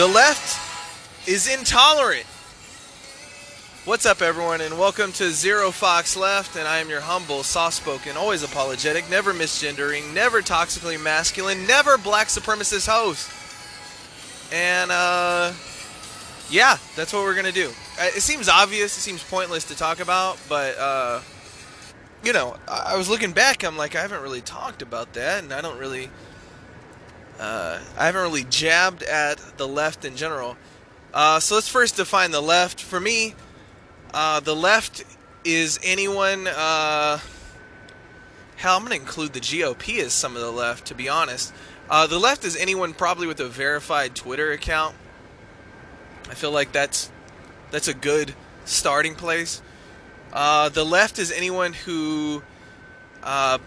The left is intolerant. What's up, everyone, and welcome to Zero Fox Left. And I am your humble, soft-spoken, always apologetic, never misgendering, never toxically masculine, never black supremacist host. And uh, yeah, that's what we're gonna do. Uh, It seems obvious. It seems pointless to talk about, but uh, you know, I was looking back. I'm like, I haven't really talked about that, and I don't really. Uh, I haven't really jabbed at the left in general. Uh, so let's first define the left. For me, uh, the left is anyone. Uh, hell, I'm going to include the GOP as some of the left, to be honest. Uh, the left is anyone probably with a verified Twitter account. I feel like that's that's a good starting place. Uh, the left is anyone who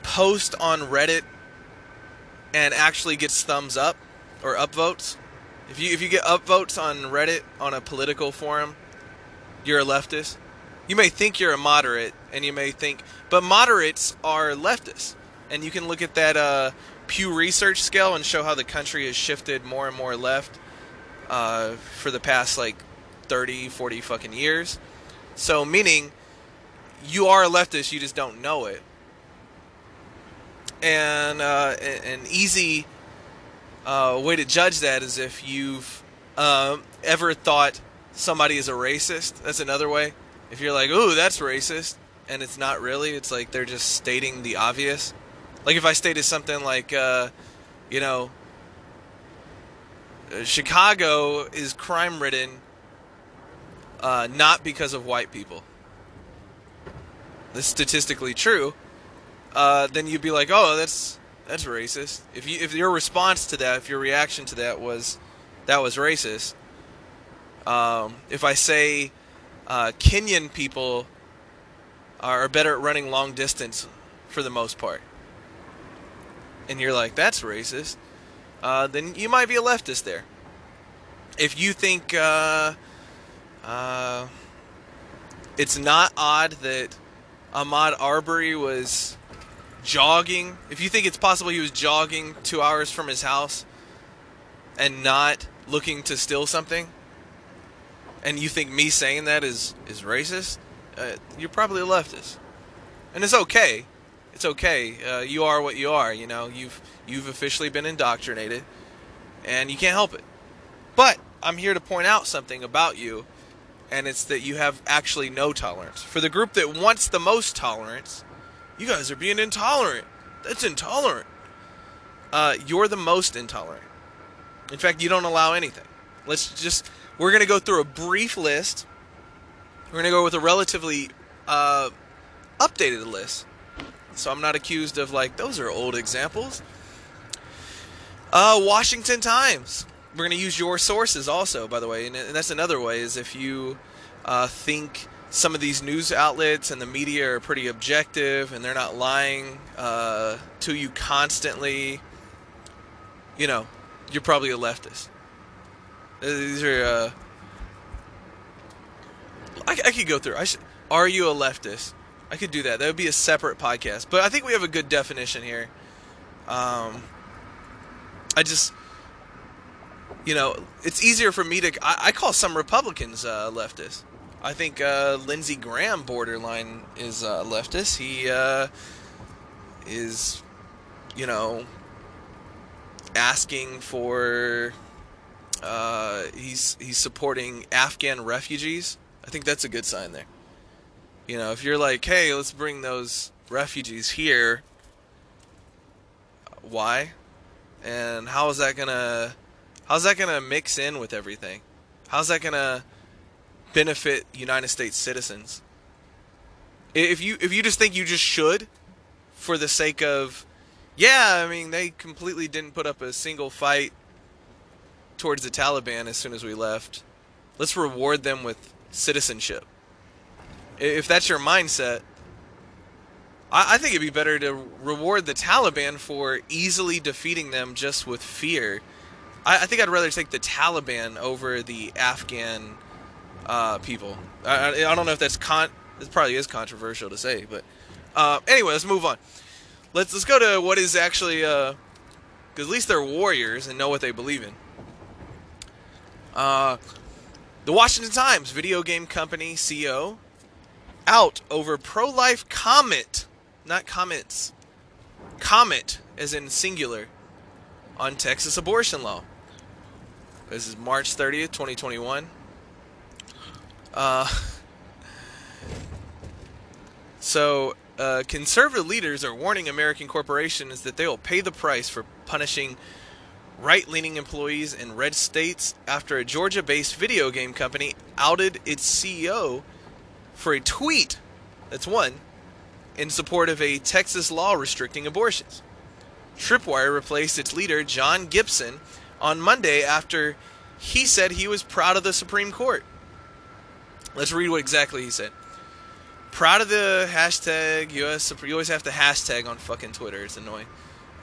posts on Reddit and actually gets thumbs up or upvotes. If you if you get upvotes on Reddit on a political forum, you're a leftist. You may think you're a moderate, and you may think, but moderates are leftists, and you can look at that uh, Pew Research scale and show how the country has shifted more and more left uh, for the past like 30, 40 fucking years. So meaning, you are a leftist, you just don't know it and uh, an easy uh, way to judge that is if you've um, ever thought somebody is a racist. That's another way. If you're like, "Ooh, that's racist," and it's not really, it's like they're just stating the obvious. Like if I stated something like, uh, you know, uh, Chicago is crime-ridden, uh, not because of white people. This is statistically true uh, then you'd be like, "Oh, that's that's racist." If you if your response to that, if your reaction to that was that was racist, um, if I say uh, Kenyan people are better at running long distance for the most part, and you're like, "That's racist," uh, then you might be a leftist there. If you think uh, uh, it's not odd that Ahmaud Arbery was jogging, if you think it's possible he was jogging two hours from his house and not looking to steal something, and you think me saying that is is racist, uh, you're probably a leftist, and it's okay. It's okay. Uh, you are what you are. You know, you've you've officially been indoctrinated, and you can't help it. But I'm here to point out something about you, and it's that you have actually no tolerance. For the group that wants the most tolerance, you guys are being intolerant. That's intolerant. Uh, you're the most intolerant. In fact, you don't allow anything. Let's just, we're going to go through a brief list. We're going to go with a relatively uh, updated list. So I'm not accused of, like, those are old examples. Uh, Washington Times. We're going to use your sources also, by the way. And, that's another way, is if you uh, think some of these news outlets and the media are pretty objective and they're not lying uh, to you constantly, you know, you're probably a leftist. Uh, These are. Uh, I, I could go through. I should. Are you a leftist? I could do that. That would be a separate podcast. But I think we have a good definition here. Um, I just, you know, it's easier for me to. I, I call some Republicans uh, leftist. I think uh, Lindsey Graham borderline is uh, leftist. He uh, is, you know, asking for. Uh, he's he's supporting Afghan refugees. I think that's a good sign there. You know, if you're like, hey, let's bring those refugees here. Why? And how is that gonna? How's that gonna mix in with everything? How's that gonna benefit United States citizens? If you if you just think you just should, for the sake of, yeah, I mean they completely didn't put up a single fight towards the Taliban as soon as we left. Let's reward them with citizenship. If that's your mindset, I, think it'd be better to reward the Taliban for easily defeating them just with fear. I, I think I'd rather take the Taliban over the Afghan uh, people. I, I, don't know if that's con. It probably is controversial to say, but uh, anyway, let's move on. Let's let's go to what is actually, because at least they're warriors and know what they believe in. Uh, the Washington Times, video game company CEO, out over pro-life comment, not comments, comment as in singular, on Texas abortion law. This is March 30th, 2021. Uh, so, uh, conservative leaders are warning American corporations that they will pay the price for punishing right leaning employees in red states after a Georgia based video game company outed its CEO for a tweet that's one in support of a Texas law restricting abortions. Tripwire replaced its leader, John Gibson, on Monday after he said he was proud of the Supreme Court. Let's read what exactly he said. Proud of the hashtag US. You always have to hashtag on fucking Twitter. It's annoying.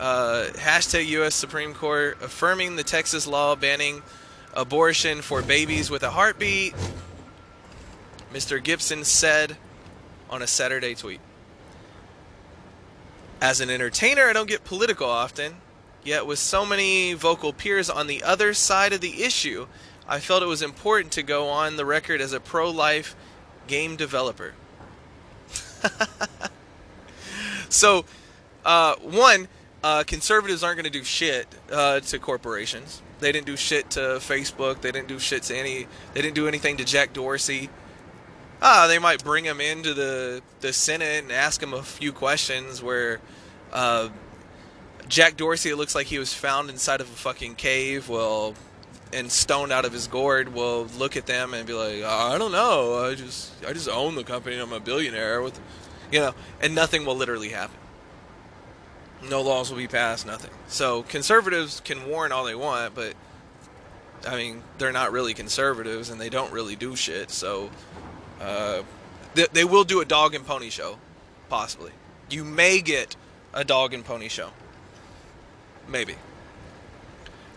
Uh, hashtag U.S. Supreme Court affirming the Texas law banning abortion for babies with a heartbeat. Mr. Gibson said on a Saturday tweet. As an entertainer, I don't get political often, yet, with so many vocal peers on the other side of the issue, I felt it was important to go on the record as a pro life game developer. so, uh, one, uh, conservatives aren't going to do shit uh, to corporations. They didn't do shit to Facebook. They didn't do shit to any. They didn't do anything to Jack Dorsey. Ah, they might bring him into the the Senate and ask him a few questions. Where uh, Jack Dorsey, it looks like he was found inside of a fucking cave. Well, and stoned out of his gourd will look at them and be like, I don't know, I just I just own the company. I'm a billionaire with, you know, and nothing will literally happen. No laws will be passed, nothing. So conservatives can warn all they want, but I mean, they're not really conservatives and they don't really do shit. So uh, they, they will do a dog and pony show, possibly. You may get a dog and pony show. Maybe.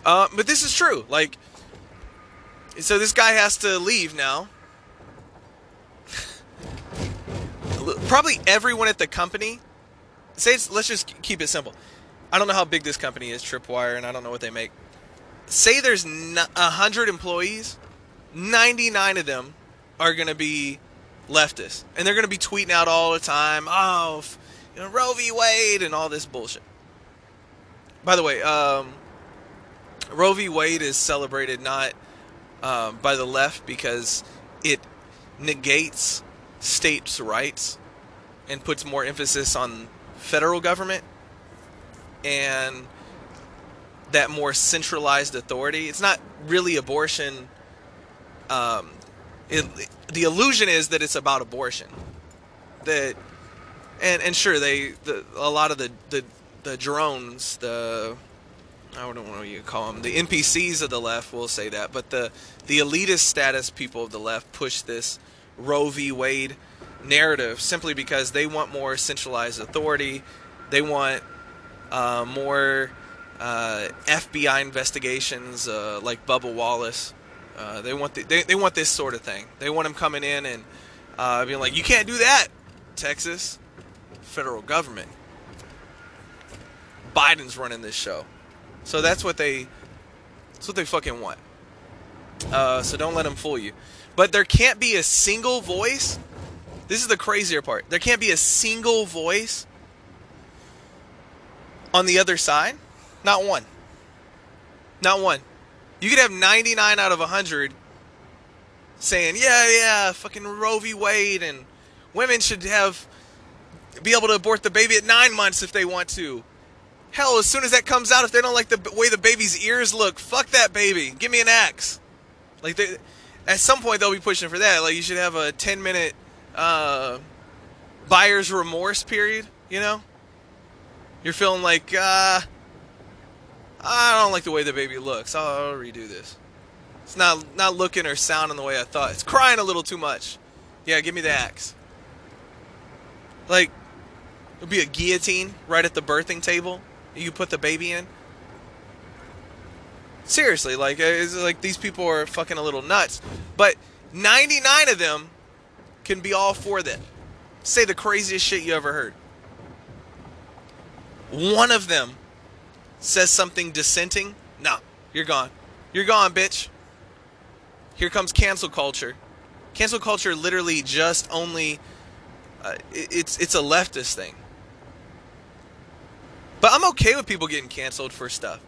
Uh, but this is true. Like, so this guy has to leave now. Probably everyone at the company say let's just keep it simple. I don't know how big this company is, Tripwire, and I don't know what they make. Say there's a hundred employees, ninety nine of them are to be leftists, and they're to be tweeting out all the time, "Oh, you know, Roe v. Wade" and all this bullshit. By the way, um, Roe v. Wade is celebrated not um, by the left because it negates states' rights and puts more emphasis on federal government and that more centralized authority. It's not really abortion. Um, it, the illusion is that it's about abortion. That and and sure they the, a lot of the, the the drones the I don't know what you call them the NPCs of the left will say that, but the the elitist status people of the left push this Roe v. Wade narrative simply because they want more centralized authority. They want uh, more uh, FBI investigations uh, like Bubba Wallace. Uh, they want the, they, they want this sort of thing. They want them coming in and uh, being like, "You can't do that, Texas, federal government." Biden's running this show, so that's what they that's what they fucking want. Uh, so don't let them fool you. But there can't be a single voice this is the crazier part. There can't be a single voice on the other side. Not one. Not one. You could have 99 out of 100 saying, yeah, yeah, fucking Roe v. Wade and women should have be able to abort the baby at nine months if they want to. Hell, as soon as that comes out, if they don't like the way the baby's ears look, fuck that baby. Give me an axe. Like, they, at some point, they'll be pushing for that. Like, you should have a 10 minute uh, buyer's remorse period. You know, you're feeling like uh, I don't like the way the baby looks. I'll, I'll redo this. It's not not looking or sounding the way I thought. It's crying a little too much. Yeah, give me the axe. Like, it'll be a guillotine right at the birthing table. You put the baby in. Seriously, like, it's like these people are fucking a little nuts. But 99 of them can be all for that. Say the craziest shit you ever heard. One of them says something dissenting. No, you're gone. You're gone, bitch. Here comes cancel culture. Cancel culture literally just only uh, it's it's a leftist thing. But I'm okay with people getting canceled for stuff.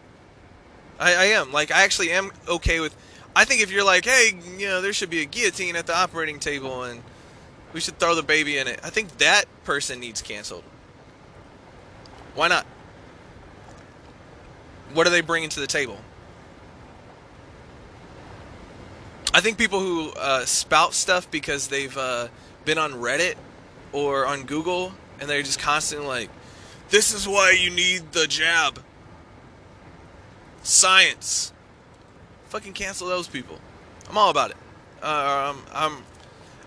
I, I am like I actually am okay with. I think if you're like, hey, you know, there should be a guillotine at the operating table and we should throw the baby in it. I think that person needs canceled. Why not? What are they bringing to the table? I think people who uh, spout stuff because they've uh, been on Reddit or on Google and they're just constantly like, this is why you need the jab. Science. Fucking cancel those people. I'm all about it. Uh, um, I'm,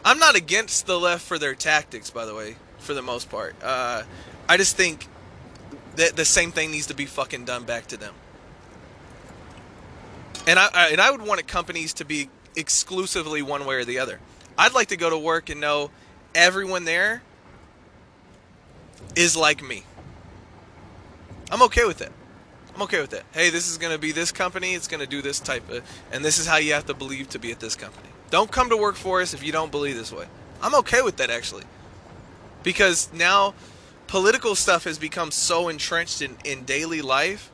I'm not against the left for their tactics, by the way, for the most part. Uh, I just think that the same thing needs to be fucking done back to them. And I, and I would want companies to be exclusively one way or the other. I'd like to go to work and know everyone there is like me. I'm okay with it. I'm okay with it. Hey, this is going to be this company. It's going to do this type of, and this is how you have to believe to be at this company. Don't come to work for us if you don't believe this way. I'm okay with that actually, because now political stuff has become so entrenched in, in daily life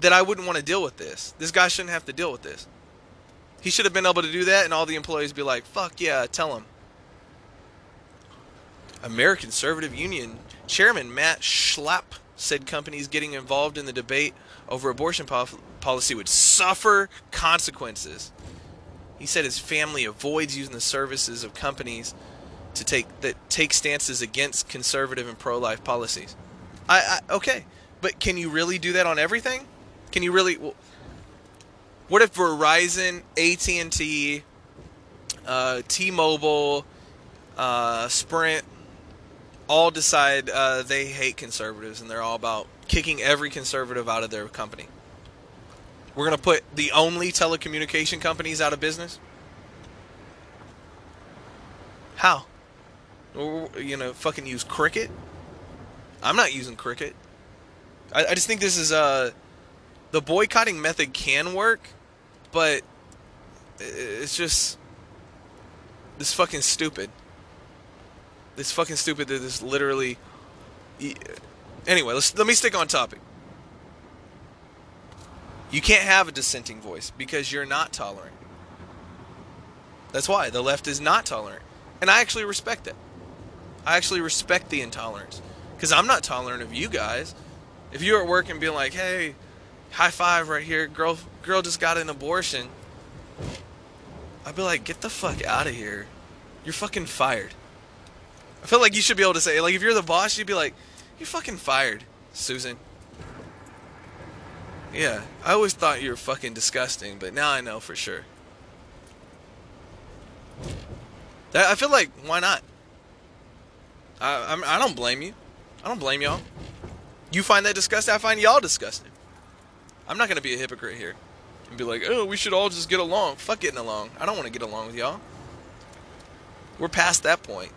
that I wouldn't want to deal with this. This guy shouldn't have to deal with this. He should have been able to do that, and all the employees be like, "Fuck yeah, tell him." American Conservative Union Chairman Matt Schlapp said companies getting involved in the debate over abortion po- policy would suffer consequences. He said his family avoids using the services of companies to take that take stances against conservative and pro-life policies. I, I okay, but can you really do that on everything? Can you really? Well, what if Verizon, AT and T, uh, T-Mobile, uh, Sprint, all decide uh, they hate conservatives and they're all about kicking every conservative out of their company? We're gonna put the only telecommunication companies out of business. How? You know, fucking use Cricket. I'm not using Cricket. I, I just think this is uh the boycotting method can work but it's just It's fucking stupid. This fucking stupid that this literally. Anyway, let's let me stick on topic. You can't have a dissenting voice because you're not tolerant. That's why the left is not tolerant, and I actually respect it. I actually respect the intolerance because I'm not tolerant of you guys. If you're at work and being like, "Hey, high five right here. Girl, girl just got an abortion. I'd be like, get the fuck out of here. You're fucking fired. I feel like you should be able to say, like, if you're the boss, you'd be like, you're fucking fired, Susan. Yeah, I always thought you were fucking disgusting, but now I know for sure. That, I feel like, why not? I, I'm, I don't blame you. I don't blame y'all. You find that disgusting, I find y'all disgusting. I'm not going to be a hypocrite here and be like, oh, we should all just get along. Fuck getting along. I don't want to get along with y'all. We're past that point.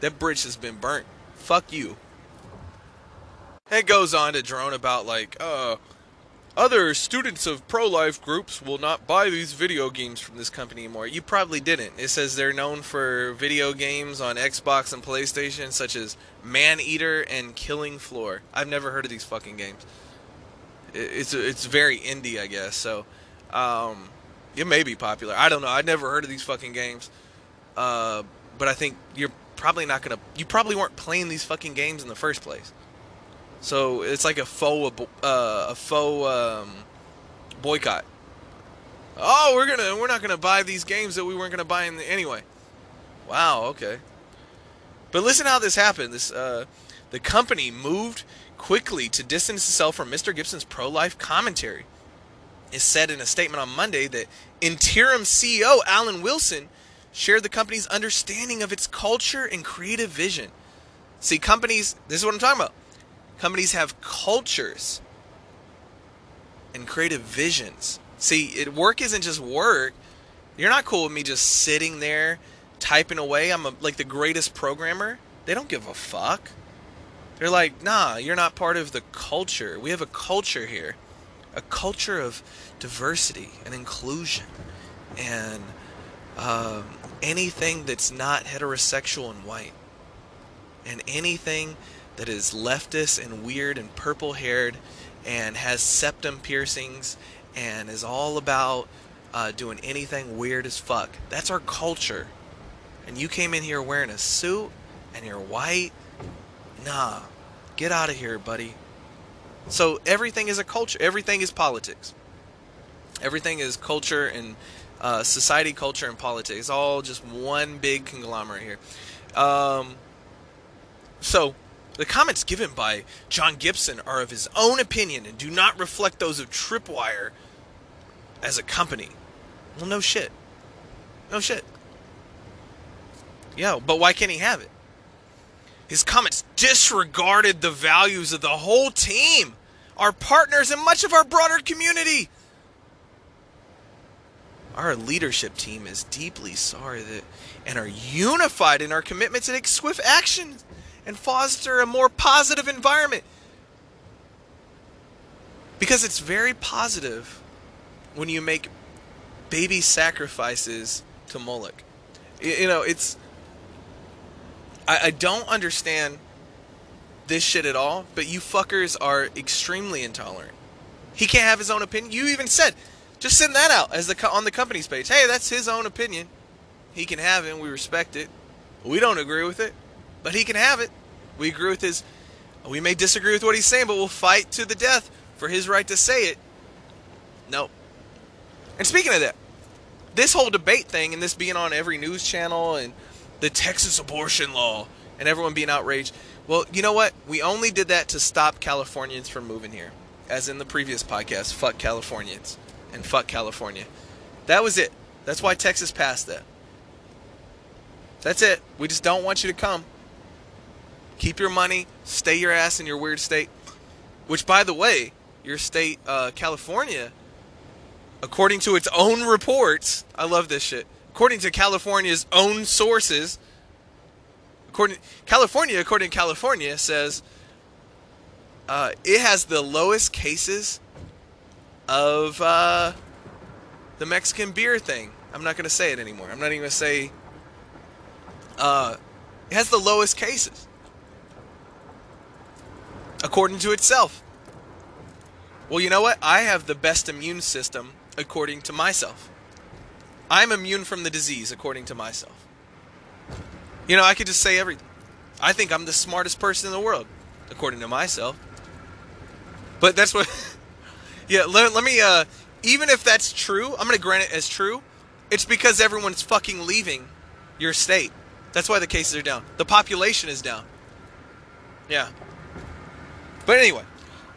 That bridge has been burnt. Fuck you. It goes on to drone about like, uh, other students of pro-life groups will not buy these video games from this company anymore. You probably didn't. It says they're known for video games on Xbox and PlayStation, such as Maneater and Killing Floor. I've never heard of these fucking games it's it's very indie, I guess. So um, it may be popular. I don't know. I've never heard of these fucking games, uh, but I think you're probably not gonna. You probably weren't playing these fucking games in the first place. So it's like a faux uh, a faux um, boycott. Oh, we're gonna we're not gonna buy these games that we weren't gonna buy in the, anyway. Wow. Okay. But listen how this happened. This uh, the company moved quickly to distance itself from Mr. Gibson's pro life commentary. It said in a statement on Monday that interim CEO Alan Wilson shared the company's understanding of its culture and creative vision. See, companies, this is what I'm talking about. Companies have cultures and creative visions. See, it, work isn't just work. You're not cool with me just sitting there typing away. I'm a, like the greatest programmer. They don't give a fuck. They're like, nah, you're not part of the culture. We have a culture here. a culture of diversity and inclusion and um, anything that's not heterosexual and white and anything that is leftist and weird and purple haired and has septum piercings and is all about uh, doing anything weird as fuck. That's our culture. And you came in here wearing a suit and you're white. Nah, get out of here, buddy. So everything is a culture. Everything is politics. Everything is culture and uh, society, culture, and politics. All just one big conglomerate here. Um, so the comments given by John Gibson are of his own opinion and do not reflect those of Tripwire as a company. Well, no shit. No shit. Yeah, but why can't he have it? His comments disregarded the values of the whole team, our partners, and much of our broader community. Our leadership team is deeply sorry that and are unified in our commitment to take swift action and foster a more positive environment. Because it's very positive when you make baby sacrifices to Moloch. You know, it's. I, I don't understand this shit at all, but you fuckers are extremely intolerant. He can't have his own opinion. You even said, just send that out as the on the company's page. Hey, that's his own opinion. He can have it. We respect it. We don't agree with it, but he can have it. We agree with his. We may disagree with what he's saying, but we'll fight to the death for his right to say it. Nope. And speaking of that, this whole debate thing and this being on every news channel and the Texas abortion law and everyone being outraged. Well, you know what? We only did that to stop Californians from moving here. As in the previous podcast, fuck Californians and fuck California. That was it. That's why Texas passed that. That's it. We just don't want you to come. Keep your money, stay your ass in your weird state. Which, by the way, your state, uh, California, according to its own reports, I love this shit. According to California's own sources, according California, according to California, says uh, it has the lowest cases of uh, the Mexican beer thing. I'm not going to say it anymore. I'm not even going to say. Uh, it has the lowest cases, according to itself. Well, you know what? I have the best immune system according to myself. I'm immune from the disease according to myself. You know, I could just say everything. I think I'm the smartest person in the world according to myself. But that's what Yeah, let, let me uh even if that's true, I'm going to grant it as true. It's because everyone's fucking leaving your state. That's why the cases are down. The population is down. Yeah. But anyway,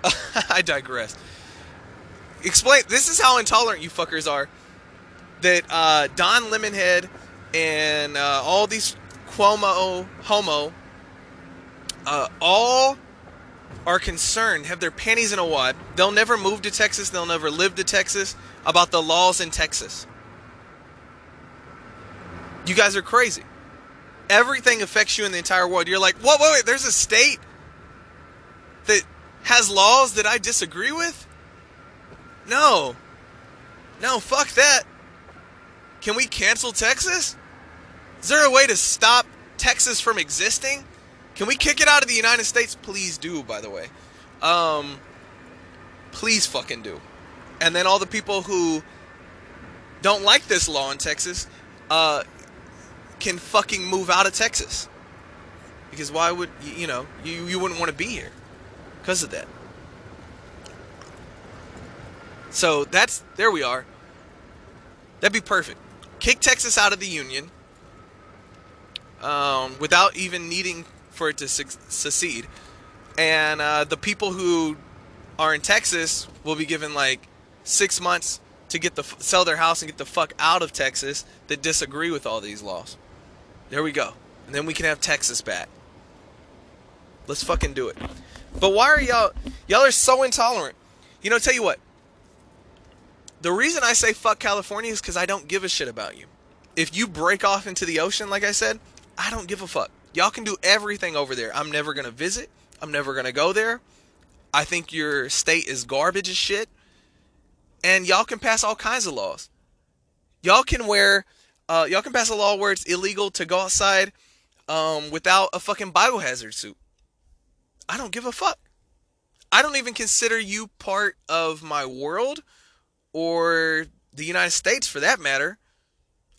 I digress explain. This is how intolerant you fuckers are. That uh, Don Lemonhead and uh, all these Cuomo homo uh, all are concerned, have their panties in a wad. They'll never move to Texas. They'll never live to Texas about the laws in Texas. You guys are crazy. Everything affects you in the entire world. You're like, whoa, wait, wait, there's a state that has laws that I disagree with? No. No, fuck that. Can we cancel Texas? Is there a way to stop Texas from existing? Can we kick it out of the United States? Please do, by the way. Um, please fucking do. And then all the people who don't like this law in Texas uh, can fucking move out of Texas. Because why would, you know, you, you wouldn't want to be here because of that. So that's there we are. That'd be perfect. Kick Texas out of the union um, without even needing for it to su- secede, and uh, the people who are in Texas will be given like six months to get the sell their house and get the fuck out of Texas that disagree with all these laws. There we go, and then we can have Texas back. Let's fucking do it. But why are y'all y'all are so intolerant? You know, tell you what. The reason I say fuck California is because I don't give a shit about you. If you break off into the ocean, like I said, I don't give a fuck. Y'all can do everything over there. I'm never going to visit. I'm never going to go there. I think your state is garbage as shit. and y'all can pass all kinds of laws. Y'all can wear, uh, y'all can pass a law where it's illegal to go outside um, without a fucking biohazard suit. I don't give a fuck. I don't even consider you part of my world or the United States for that matter.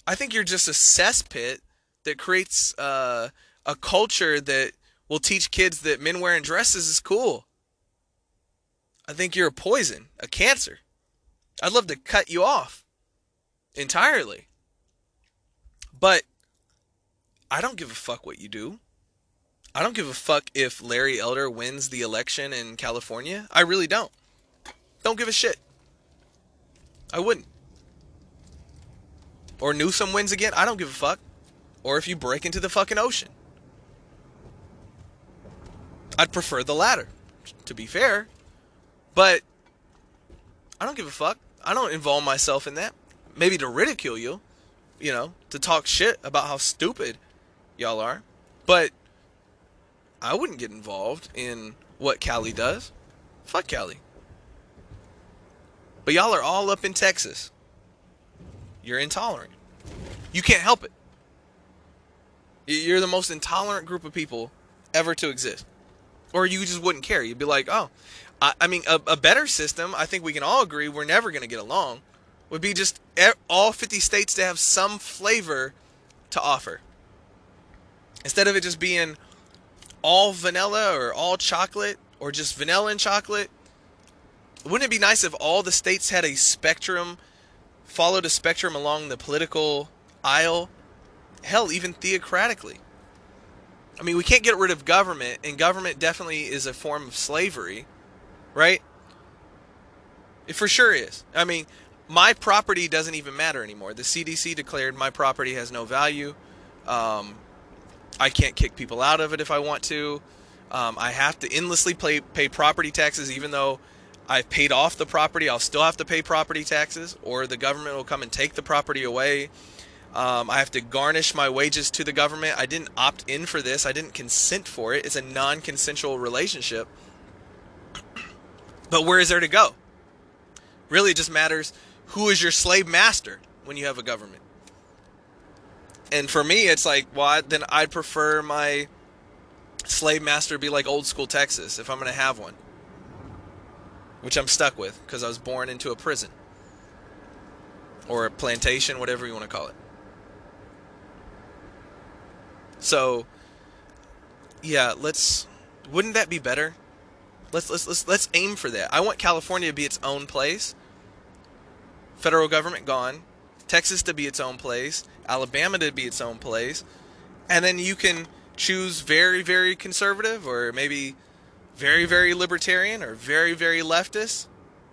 I think you're just a cesspit that creates uh, a culture that will teach kids that men wearing dresses is cool. I think you're a poison, a cancer. I'd love to cut you off entirely. But I don't give a fuck what you do. I don't give a fuck if Larry Elder wins the election in California. I really don't. Don't give a shit. I wouldn't. Or Newsom wins again. I don't give a fuck. Or if you break into the fucking ocean. I'd prefer the latter, to be fair. But I don't give a fuck. I don't involve myself in that. Maybe to ridicule you, you know, to talk shit about how stupid y'all are. But I wouldn't get involved in what Cali does. Fuck Cali. But y'all are all up in Texas. You're intolerant. You can't help it. You're the most intolerant group of people ever to exist. Or you just wouldn't care. You'd be like, oh, I, I mean, a, a, better system, I think we can all agree we're never going to get along, would be just all 50 states to have some flavor to offer. Instead of it just being all vanilla or all chocolate or just vanilla and chocolate? Wouldn't it be nice if all the states had a spectrum, followed a spectrum along the political aisle? Hell, even theocratically. I mean, we can't get rid of government, and government definitely is a form of slavery, right? It for sure is. I mean, my property doesn't even matter anymore. The CDC declared my property has no value. Um, I can't kick people out of it if I want to. Um, I have to endlessly pay, pay property taxes, even though I've paid off the property. I'll still have to pay property taxes, or the government will come and take the property away. Um, I have to garnish my wages to the government. I didn't opt in for this. I didn't consent for it. It's a non-consensual relationship. But where is there to go? Really, it just matters who is your slave master when you have a government and for me, it's like, well, then I'd prefer my slave master be like old school Texas if I'm going to have one, which I'm stuck with because I was born into a prison or a plantation, whatever you want to call it. So, yeah, let's. Wouldn't that be better? Let's let's let's let's aim for that. I want California to be its own place. Federal government gone. Texas to be its own place, Alabama to be its own place, and then you can choose very, very conservative or maybe very, very libertarian or very, very leftist.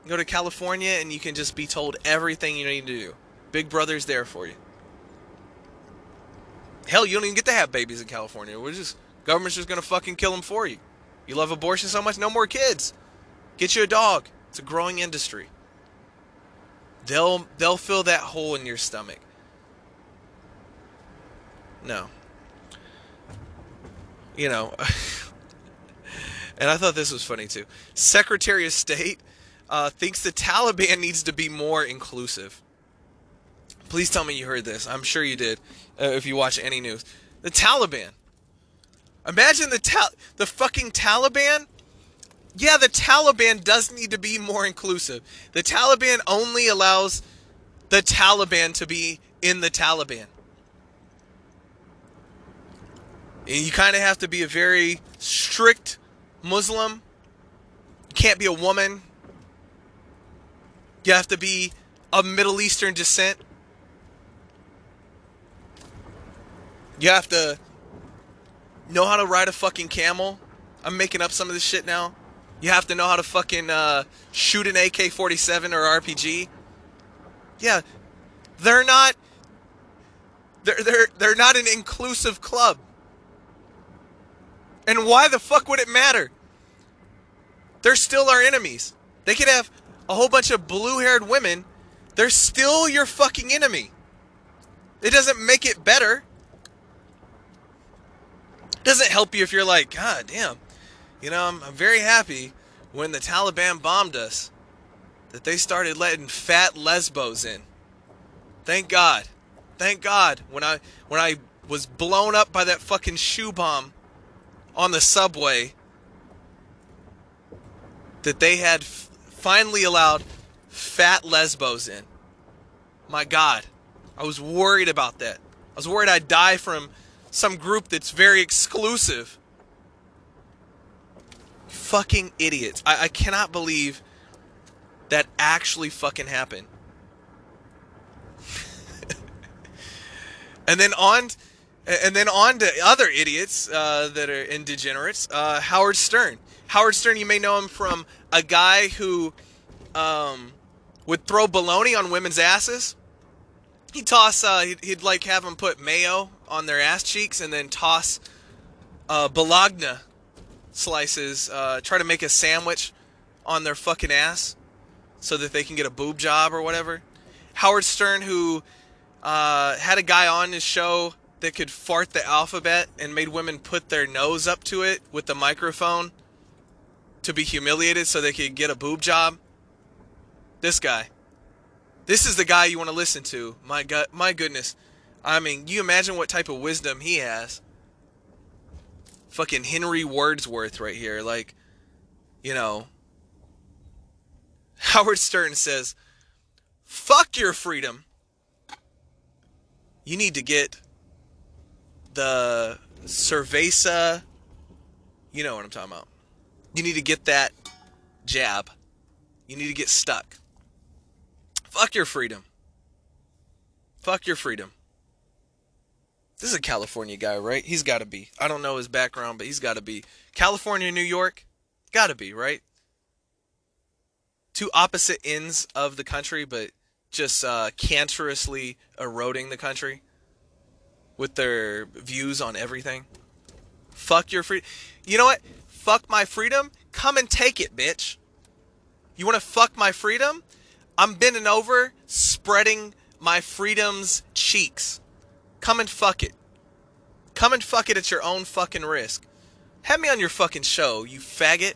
Go to California and you can just be told everything you need to do. Big Brother's there for you. Hell, you don't even get to have babies in California. We're just government's just gonna fucking kill them for you. You love abortion so much, no more kids. Get you a dog. It's a growing industry. They'll they'll fill that hole in your stomach. No. You know, and I thought this was funny too. Secretary of State uh, thinks the Taliban needs to be more inclusive. Please tell me you heard this. I'm sure you did uh, if you watch any news. The Taliban. Imagine the ta- the fucking Taliban yeah, the Taliban does need to be more inclusive. The Taliban only allows the Taliban to be in the Taliban. And you kind of have to be a very strict Muslim. You can't be a woman. You have to be of Middle Eastern descent. You have to know how to ride a fucking camel. I'm making up some of this shit now. You have to know how to fucking uh, shoot an AK 47 or RPG. Yeah, they're not. They're, they're, they're not an inclusive club. And why the fuck would it matter? They're still our enemies. They could have a whole bunch of blue haired women. They're still your fucking enemy. It doesn't make it better. Doesn't help you if you're like, God damn, you know, I'm, I'm very happy when the Taliban bombed us. that they started letting fat lesbos in. Thank God. Thank God. When I when I was blown up by that fucking shoe bomb on the subway that they had f- finally allowed fat lesbos in. My God. I was worried about that. I was worried I'd die from some group that's very exclusive. Fucking idiots. I, I cannot believe that actually fucking happened. and then on and then on to other idiots uh, that are in degenerates. Uh, Howard Stern. Howard Stern, you may know him from a guy who um, would throw baloney on women's asses. He'd toss, uh, he'd, he'd, like have them put mayo on their ass cheeks and then toss uh, bologna slices, uh, try to make a sandwich on their fucking ass so that they can get a boob job or whatever. Howard Stern, who uh, had a guy on his show that could fart the alphabet and made women put their nose up to it with the microphone to be humiliated so they could get a boob job. This guy. This is the guy you want to listen to. My god, my goodness. I mean, you imagine what type of wisdom he has. Fucking Henry Wordsworth right here. Like, you know. Howard Stern says, fuck your freedom. You need to get the cerveza. You know what I'm talking about. You need to get that jab. You need to get stuck. Fuck your freedom. Fuck your freedom. This is a California guy, right? He's got to be. I don't know his background, but he's got to be. California, New York? Got to be, right? Two opposite ends of the country, but just uh, cancerously eroding the country with their views on everything. Fuck your freedom. You know what? Fuck my freedom. Come and take it, bitch. You want to fuck my freedom? I'm bending over, spreading my freedom's cheeks. Come and fuck it. Come and fuck it at your own fucking risk. Have me on your fucking show, you faggot,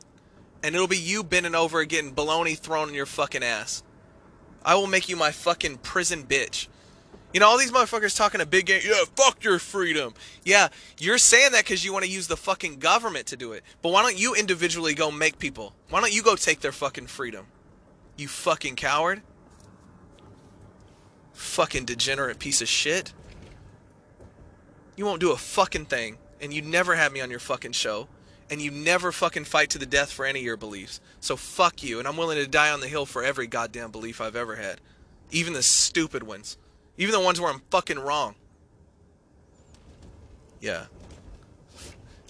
and it'll be you bending over and getting baloney thrown in your fucking ass. I will make you my fucking prison bitch. You know, all these motherfuckers talking a big game. Yeah, fuck your freedom. Yeah, you're saying that because you want to use the fucking government to do it. But why don't you individually go make people? Why don't you go take their fucking freedom? You fucking coward. Fucking degenerate piece of shit. You won't do a fucking thing, and you never have me on your fucking show, and you never fucking fight to the death for any of your beliefs. So fuck you, and I'm willing to die on the hill for every goddamn belief I've ever had. Even the stupid ones. Even the ones where I'm fucking wrong. Yeah.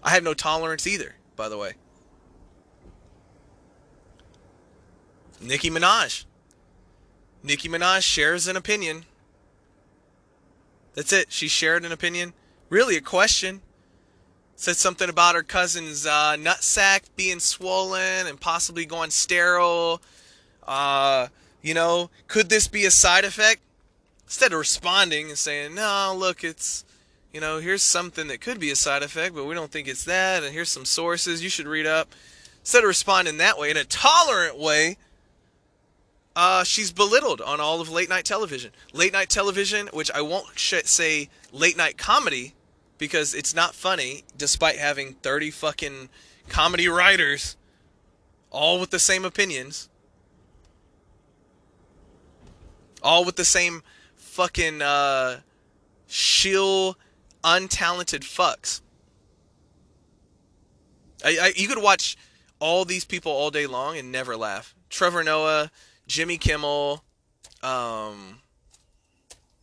I have no tolerance either, by the way. Nicki Minaj. Nicki Minaj shares an opinion. That's it. She shared an opinion. Really, a question. Said something about her cousin's uh, nutsack being swollen and possibly going sterile. Uh, you know, could this be a side effect? instead of responding and saying, no, look, it's, you know, here's something that could be a side effect, but we don't think it's that, and here's some sources you should read up. Instead of responding that way, in a tolerant way, uh, she's belittled on all of late night television. Late night television, which I won't sh- say late night comedy because it's not funny, despite having 30 fucking comedy writers all with the same opinions, all with the same fucking uh, shill, untalented fucks. I, I, you could watch all these people all day long and never laugh. Trevor Noah, Jimmy Kimmel, um,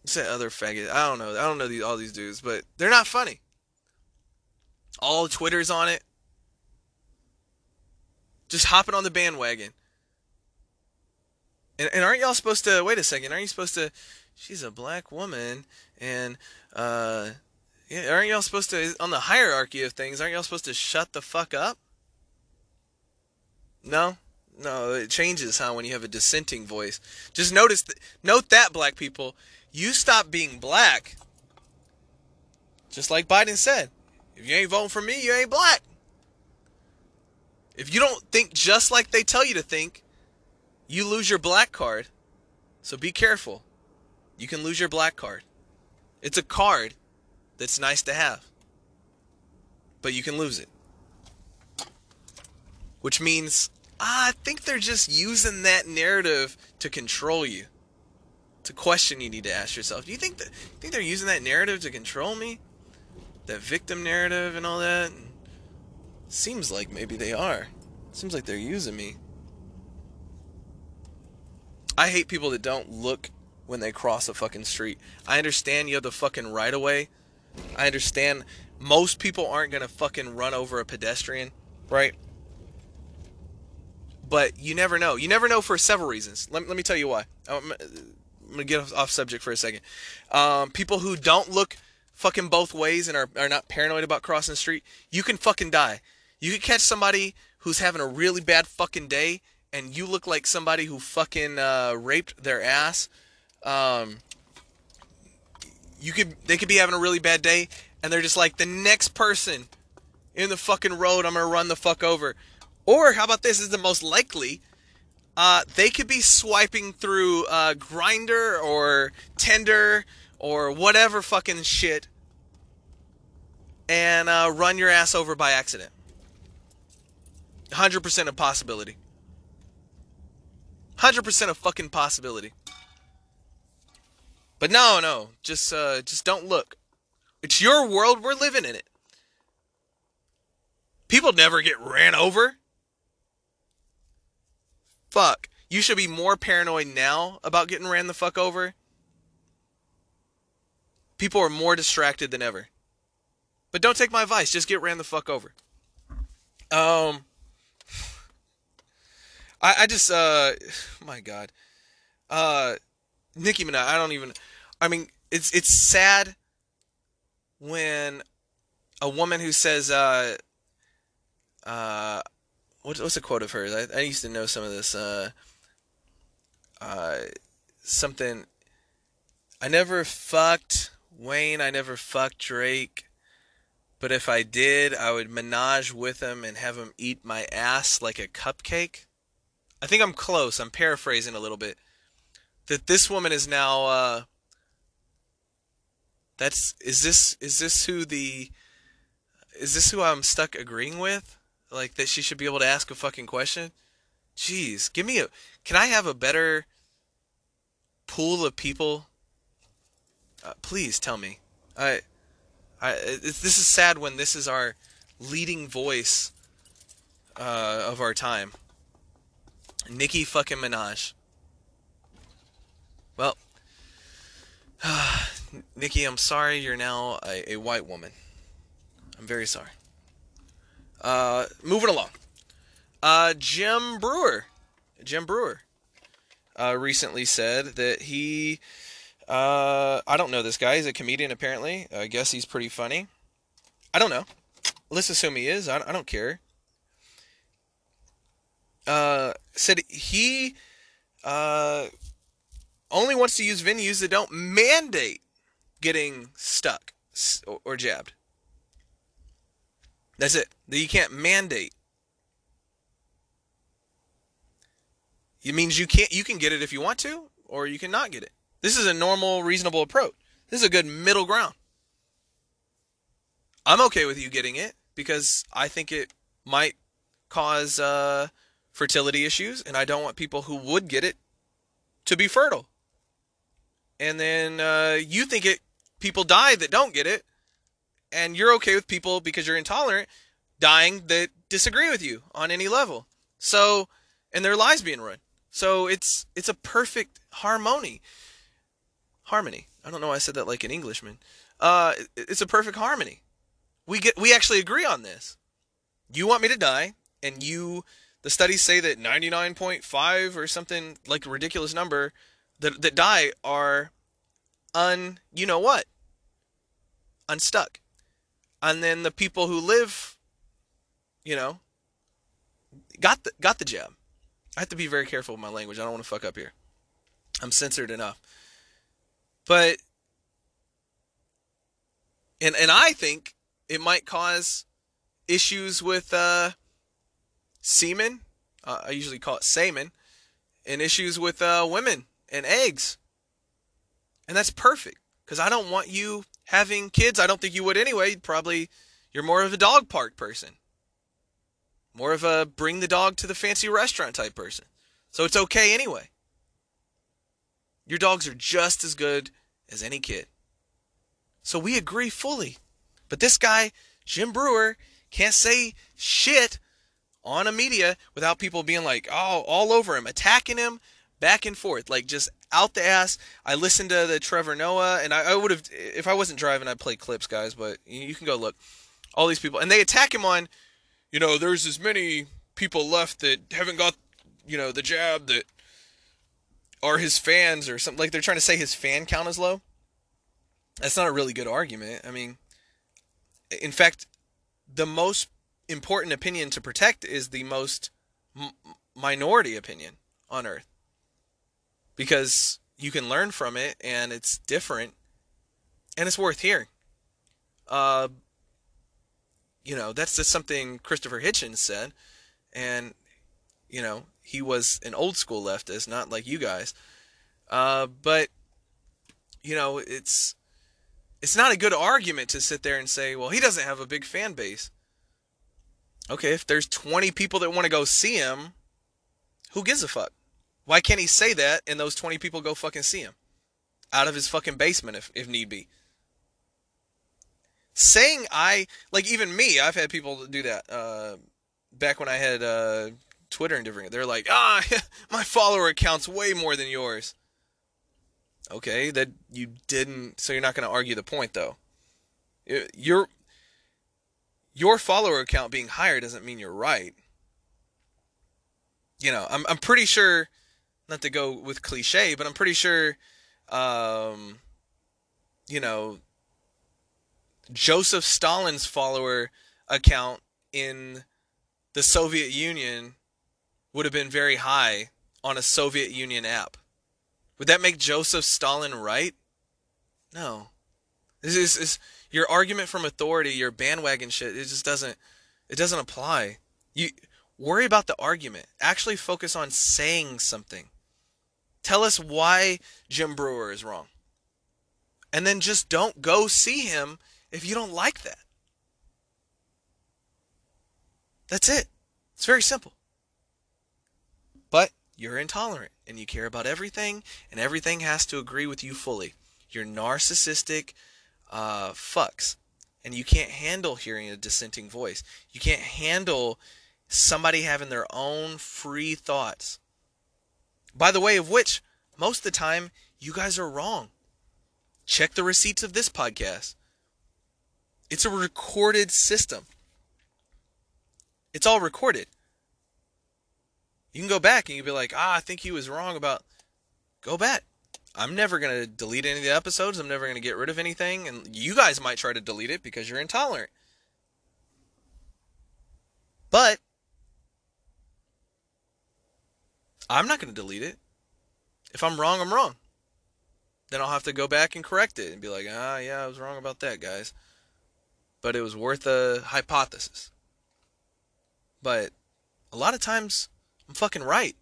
what's that other faggot? I don't know. I don't know these, all these dudes, but they're not funny. All Twitter's on it. Just hopping on the bandwagon. And, and aren't y'all supposed to wait a second? Aren't you supposed to she's a black woman, and uh, yeah, aren't y'all supposed to on the hierarchy of things? Aren't y'all supposed to shut the fuck up? No, no, it changes how when you have a dissenting voice. Just notice, th- note that black people, you stop being black. Just like Biden said, if you ain't voting for me, you ain't black. If you don't think just like they tell you to think, You lose your black card, so be careful. You can lose your black card. It's a card that's nice to have, but you can lose it. Which means I think they're just using that narrative to control you. It's a question you need to ask yourself. Do you think that you think they're using that narrative to control me? That victim narrative and all that? Seems like maybe they are. Seems like they're using me. I hate people that don't look when they cross a fucking street. I understand you have the fucking right of way. I understand most people aren't gonna fucking run over a pedestrian, right? But you never know. You never know for several reasons. Let, let me tell you why. I'm, I'm gonna get off subject for a second. Um, people who don't look fucking both ways and are, are not paranoid about crossing the street, you can fucking die. You can catch somebody who's having a really bad fucking day, and you look like somebody who fucking uh, raped their ass. Um, you could they could be having a really bad day, and they're just like the next person in the fucking road. I'm gonna run the fuck over. Or how about this? is the most likely uh, they could be swiping through uh, Grindr or Tinder or whatever fucking shit and uh, run your ass over by accident. 100% of possibility. 100% of fucking possibility. But no, no, just uh, just don't look. It's your world. We're living in it. People never get ran over fuck. You should be more paranoid now about getting ran the fuck over. People are more distracted than ever. But don't take my advice, just get ran the fuck over. Um I, I just uh my god. Uh Nicki Minaj, I don't even I mean, it's it's sad when a woman who says uh uh what, what's a quote of hers? I, I used to know some of this. Uh, uh, something. I never fucked Wayne. I never fucked Drake. But if I did, I would menage with him and have him eat my ass like a cupcake. I think I'm close. I'm paraphrasing a little bit. That this woman is now. Uh, that's is this is this who the is this who I'm stuck agreeing with? Like that she should be able to ask a fucking question? Jeez, give me a. Can I have a better pool of people? Uh, please tell me. I, I. this is sad when this is our leading voice uh, of our time. Nicki fucking Minaj. Well, Nicki, I'm sorry you're now a, a white woman. I'm very sorry. Uh, moving along. Uh, Jim Breuer, Jim Breuer, uh, recently said that he. Uh, I don't know this guy. He's a comedian, apparently. I guess he's pretty funny. I don't know. Let's assume he is. I, I don't care. Uh, said he uh, only wants to use venues that don't mandate getting stuck or jabbed. That's it. You can't mandate. It means you can't you can get it if you want to, or you cannot get it. This is a normal, reasonable approach. This is a good middle ground. I'm okay with you getting it because I think it might cause uh, fertility issues, and I don't want people who would get it to be fertile. And then uh, you think it people die that don't get it, and you're okay with people because you're intolerant dying that disagree with you on any level. So, and their lives being ruined. So it's it's a perfect harmony. Harmony. I don't know why I said that like an Englishman. Uh, it's a perfect harmony. We get we actually agree on this. You want me to die, and you, the studies say that 99.5 or something like a ridiculous number that that die are un you know what unstuck and then the people who live, you know, got the got the jab. I have to be very careful with my language. I don't want to fuck up here. I'm censored enough. But and and I think it might cause issues with uh, semen. Uh, I usually call it semen and issues with uh, women and eggs. And that's perfect because I don't want you having kids. I don't think you would anyway. Probably you're more of a dog park person, more of a bring the dog to the fancy restaurant type person. So it's okay anyway. Your dogs are just as good as any kid. So we agree fully. But this guy, Jim Breuer, can't say shit on a media without people being like, oh, all over him, attacking him back and forth, like just out the ass. I listened to the Trevor Noah, and I, I would have, if I wasn't driving, I'd play clips, guys, but you can go look. All these people, and they attack him on, you know, there's as many people left that haven't got, you know, the jab that are his fans or something. Like they're trying to say his fan count is low. That's not a really good argument. I mean, in fact, the most important opinion to protect is the most m- minority opinion on earth because you can learn from it and it's different and it's worth hearing. Uh, you know, that's just something Christopher Hitchens said, and you know, he was an old school leftist, not like you guys. Uh, but you know, it's it's not a good argument to sit there and say, well, he doesn't have a big fan base. Okay, if there's 20 people that want to go see him, who gives a fuck? Why can't he say that and those 20 people go fucking see him? Out of his fucking basement if, if need be. Saying I, like even me, I've had people do that. Uh, back when I had uh, Twitter and different, they're like, ah, my follower account's way more than yours. Okay, that you didn't, so you're not going to argue the point though. Your your follower account being higher doesn't mean you're right. You know, I'm I'm pretty sure not to go with cliche, but I'm pretty sure, um, you know, Joseph Stalin's follower account in the Soviet Union would have been very high on a Soviet Union app. Would that make Joseph Stalin right? No. This is, is your argument from authority, your bandwagon shit. It just doesn't. It doesn't apply. You worry about the argument. Actually, focus on saying something. Tell us why Jim Breuer is wrong. And then just don't go see him if you don't like that. That's it. It's very simple. But you're intolerant and you care about everything, and everything has to agree with you fully. You're narcissistic uh, fucks. And you can't handle hearing a dissenting voice. You can't handle somebody having their own free thoughts. By the way, of which, most of the time, you guys are wrong. Check the receipts of this podcast. It's a recorded system. It's all recorded. You can go back and you can be like, ah, I think he was wrong about. Go back. I'm never going to delete any of the episodes. I'm never going to get rid of anything. And you guys might try to delete it because you're intolerant. But I'm not going to delete it. If I'm wrong, I'm wrong. Then I'll have to go back and correct it and be like, ah, yeah, I was wrong about that, guys. But it was worth a hypothesis. But a lot of times, I'm fucking right.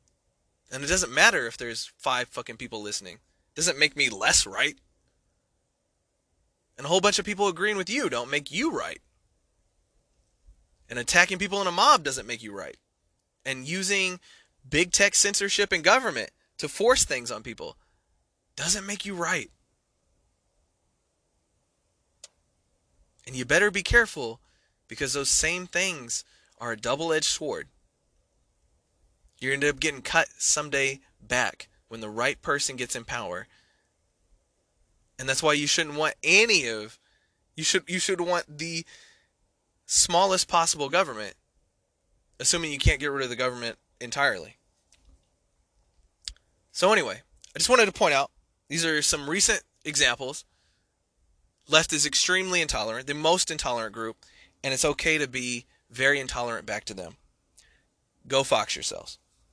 And it doesn't matter if there's five fucking people listening. It doesn't make me less right. And a whole bunch of people agreeing with you don't make you right. And attacking people in a mob doesn't make you right. And using big tech censorship and government to force things on people doesn't make you right. And you better be careful because those same things are a double edged sword. You're going to end up getting cut someday back when the right person gets in power. And that's why you shouldn't want any of you should you should want the smallest possible government assuming you can't get rid of the government entirely. So anyway, I just wanted to point out these are some recent examples. Left is extremely intolerant, the most intolerant group, and it's okay to be very intolerant back to them. Go fox yourselves.